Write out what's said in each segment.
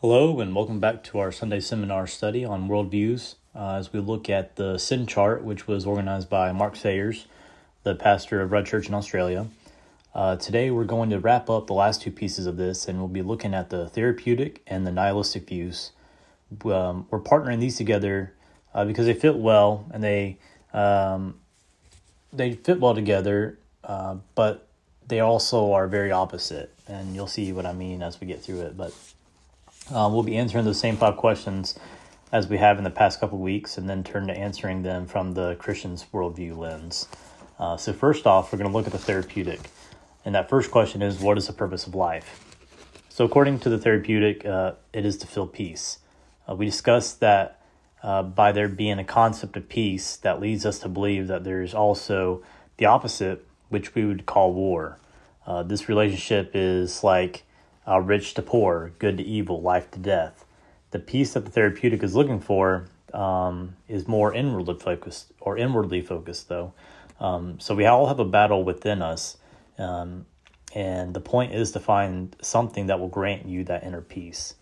Hello, and welcome back to our Sunday seminar study on worldviews uh, as we look at the sin chart, which was organized by Mark Sayers, the pastor of Red Church in Australia. Uh, today, we're going to wrap up the last two pieces of this, and we'll be looking at the therapeutic and the nihilistic views. Um, we're partnering these together uh, because they fit well and they um, they fit well together, uh, but they also are very opposite, and you'll see what I mean as we get through it. But uh, we'll be answering the same five questions as we have in the past couple weeks, and then turn to answering them from the Christian's worldview lens. Uh, so, first off, we're going to look at the therapeutic. And that first question is what is the purpose of life? So, according to the therapeutic, uh, it is to feel peace. Uh, we discussed that uh, by there being a concept of peace that leads us to believe that there's also the opposite, which we would call war. Uh, this relationship is like uh, rich to poor, good to evil, life to death. The peace that the therapeutic is looking for um, is more inwardly focused, or inwardly focused, though. Um, so we all have a battle within us, um, and the point is to find something that will grant you that inner peace.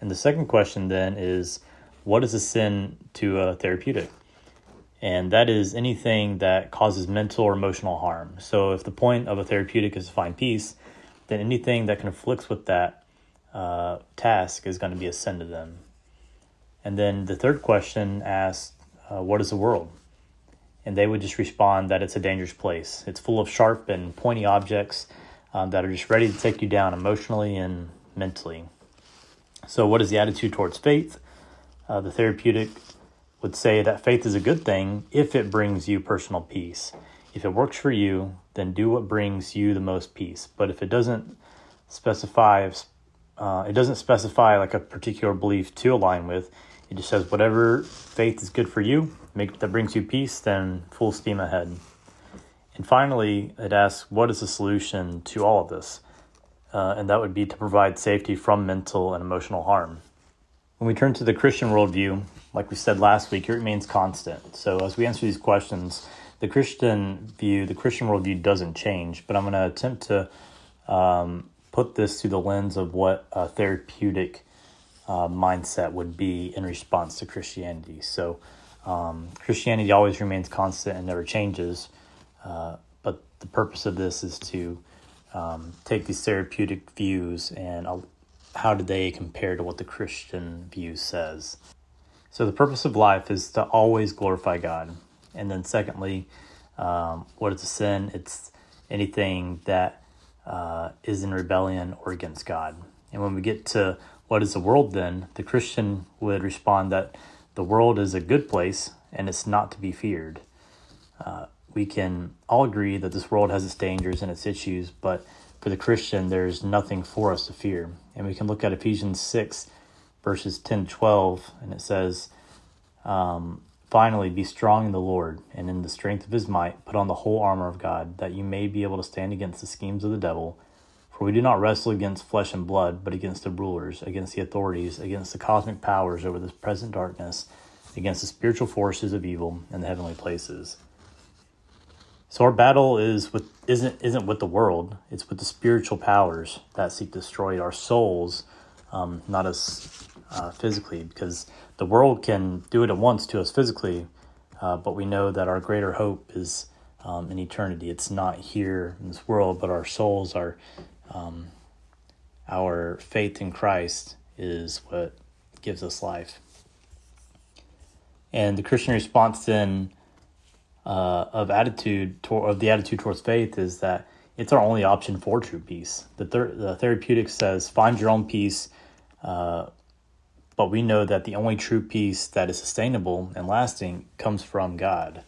And the second question then is, what is a sin to a therapeutic? And that is anything that causes mental or emotional harm. So if the point of a therapeutic is to find peace, then anything that conflicts with that uh, task is going to be a sin to them. And then the third question asks, uh, What is the world? And they would just respond that it's a dangerous place. It's full of sharp and pointy objects um, that are just ready to take you down emotionally and mentally. So, what is the attitude towards faith? Uh, the therapeutic would say that faith is a good thing if it brings you personal peace. If it works for you, then do what brings you the most peace. But if it doesn't specify, uh, it doesn't specify like a particular belief to align with. It just says whatever faith is good for you, make that brings you peace, then full steam ahead. And finally, it asks, what is the solution to all of this? Uh, and that would be to provide safety from mental and emotional harm. When we turn to the Christian worldview, like we said last week, it remains constant. So as we answer these questions, the Christian view, the Christian worldview doesn't change, but I'm going to attempt to um, put this through the lens of what a therapeutic uh, mindset would be in response to Christianity. So, um, Christianity always remains constant and never changes, uh, but the purpose of this is to um, take these therapeutic views and uh, how do they compare to what the Christian view says. So, the purpose of life is to always glorify God. And then, secondly, um, what is a sin? It's anything that uh, is in rebellion or against God. And when we get to what is the world, then the Christian would respond that the world is a good place and it's not to be feared. Uh, we can all agree that this world has its dangers and its issues, but for the Christian, there's nothing for us to fear. And we can look at Ephesians 6, verses 10 12, and it says, um, Finally, be strong in the Lord, and in the strength of his might, put on the whole armor of God, that you may be able to stand against the schemes of the devil. For we do not wrestle against flesh and blood, but against the rulers, against the authorities, against the cosmic powers over this present darkness, against the spiritual forces of evil in the heavenly places. So our battle is with isn't isn't with the world; it's with the spiritual powers that seek to destroy our souls, um, not us uh, physically, because the world can do it at once to us physically, uh, but we know that our greater hope is um, in eternity. It's not here in this world, but our souls are. Um, our faith in Christ is what gives us life. And the Christian response then uh, of attitude to, of the attitude towards faith is that it's our only option for true peace. The, ther- the therapeutic says find your own peace uh, but we know that the only true peace that is sustainable and lasting comes from God.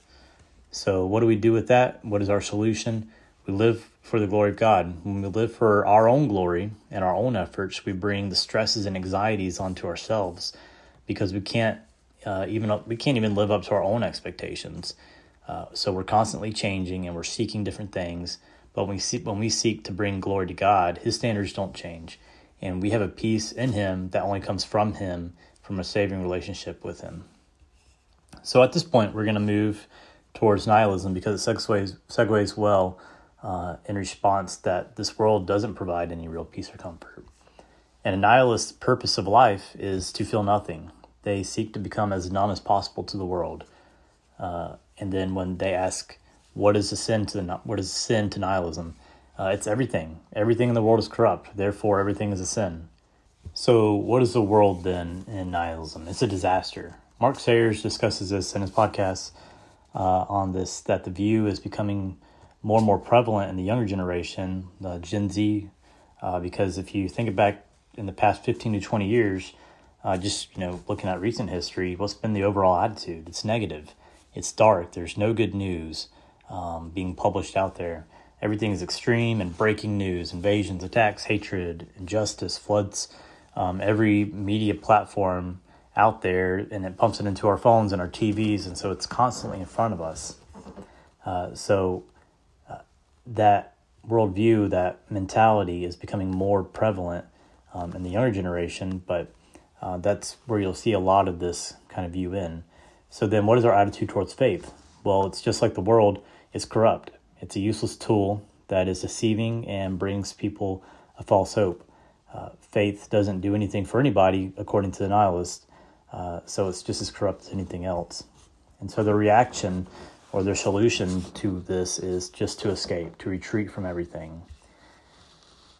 So, what do we do with that? What is our solution? We live for the glory of God. When we live for our own glory and our own efforts, we bring the stresses and anxieties onto ourselves because we can't uh, even we can't even live up to our own expectations. Uh, so we're constantly changing and we're seeking different things. But when we seek when we seek to bring glory to God, His standards don't change and we have a peace in him that only comes from him from a saving relationship with him so at this point we're going to move towards nihilism because it segues, segues well uh, in response that this world doesn't provide any real peace or comfort And a nihilist's purpose of life is to feel nothing. They seek to become as numb as possible to the world. Uh, and then when they ask, "What is the sin to the what is sin to nihilism?" Uh, it's everything. Everything in the world is corrupt. Therefore, everything is a sin. So, what is the world then in nihilism? It's a disaster. Mark Sayers discusses this in his podcast uh, on this that the view is becoming more and more prevalent in the younger generation, the Gen Z, uh, because if you think back in the past 15 to 20 years, uh, just you know looking at recent history, what's been the overall attitude? It's negative. It's dark. There's no good news um, being published out there. Everything is extreme and breaking news, invasions, attacks, hatred, injustice, floods. Um, every media platform out there, and it pumps it into our phones and our TVs, and so it's constantly in front of us. Uh, so uh, that worldview, that mentality, is becoming more prevalent um, in the younger generation, but uh, that's where you'll see a lot of this kind of view in. So then, what is our attitude towards faith? Well, it's just like the world; it's corrupt. It's a useless tool that is deceiving and brings people a false hope. Uh, faith doesn't do anything for anybody, according to the nihilist. Uh, so it's just as corrupt as anything else. And so the reaction or their solution to this is just to escape, to retreat from everything.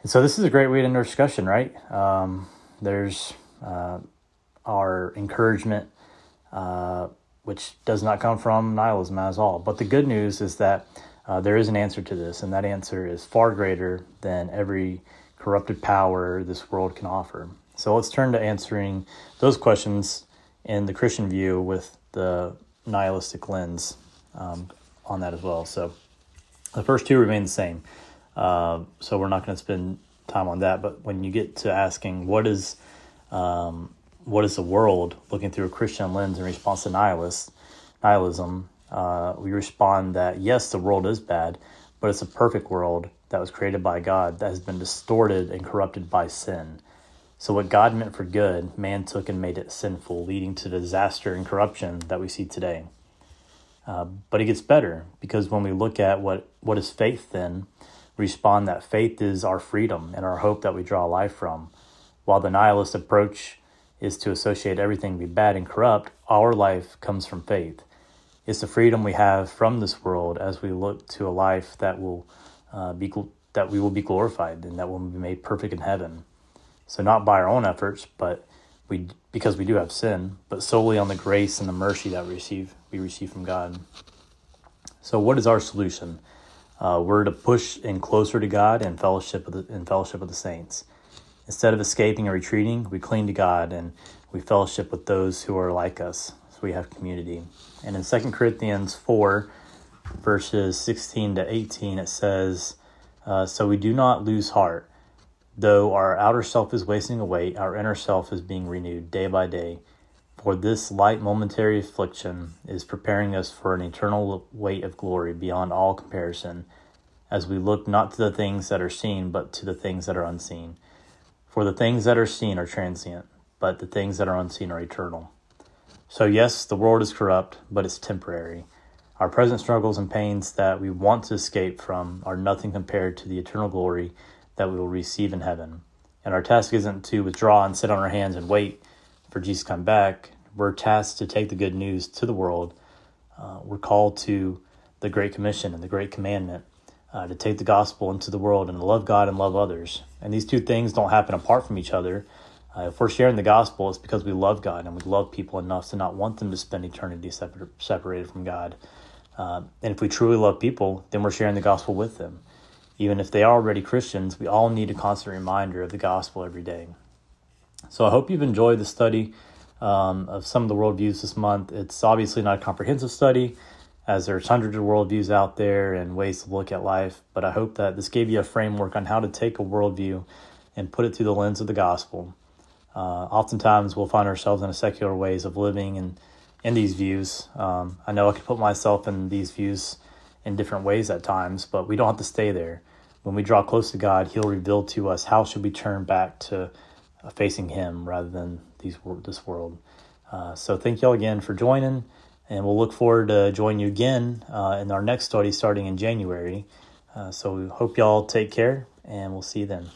And so this is a great way to end our discussion, right? Um, there's uh, our encouragement, uh, which does not come from nihilism at all. But the good news is that uh, there is an answer to this, and that answer is far greater than every corrupted power this world can offer. So let's turn to answering those questions in the Christian view with the nihilistic lens um, on that as well. So the first two remain the same. Uh, so we're not going to spend time on that. But when you get to asking what is um, what is the world looking through a Christian lens in response to nihilist, nihilism, uh, we respond that yes, the world is bad, but it's a perfect world that was created by God that has been distorted and corrupted by sin. So, what God meant for good, man took and made it sinful, leading to disaster and corruption that we see today. Uh, but it gets better because when we look at what, what is faith, then respond that faith is our freedom and our hope that we draw life from. While the nihilist approach is to associate everything be bad and corrupt, our life comes from faith. It's the freedom we have from this world as we look to a life that will uh, be that we will be glorified and that will be made perfect in heaven. So not by our own efforts, but we because we do have sin, but solely on the grace and the mercy that we receive we receive from God. So what is our solution? Uh, we're to push in closer to God and fellowship with the, in fellowship with the saints. Instead of escaping or retreating, we cling to God and we fellowship with those who are like us. So we have community. And in 2 Corinthians 4, verses 16 to 18, it says, uh, So we do not lose heart. Though our outer self is wasting away, our inner self is being renewed day by day. For this light momentary affliction is preparing us for an eternal weight of glory beyond all comparison, as we look not to the things that are seen, but to the things that are unseen. For the things that are seen are transient, but the things that are unseen are eternal. So, yes, the world is corrupt, but it's temporary. Our present struggles and pains that we want to escape from are nothing compared to the eternal glory that we will receive in heaven. And our task isn't to withdraw and sit on our hands and wait for Jesus to come back. We're tasked to take the good news to the world. Uh, we're called to the Great Commission and the Great Commandment uh, to take the gospel into the world and to love God and love others. And these two things don't happen apart from each other. Uh, if we're sharing the gospel, it's because we love God and we love people enough to not want them to spend eternity separ- separated from God. Uh, and if we truly love people, then we're sharing the gospel with them. Even if they are already Christians, we all need a constant reminder of the gospel every day. So I hope you've enjoyed the study um, of some of the worldviews this month. It's obviously not a comprehensive study, as there's hundreds of worldviews out there and ways to look at life. But I hope that this gave you a framework on how to take a worldview and put it through the lens of the gospel. Uh, oftentimes, we'll find ourselves in a secular ways of living and in these views. Um, I know I could put myself in these views in different ways at times, but we don't have to stay there. When we draw close to God, He'll reveal to us how should we turn back to uh, facing Him rather than these this world. Uh, so thank y'all again for joining, and we'll look forward to joining you again uh, in our next study starting in January. Uh, so we hope y'all take care, and we'll see you then.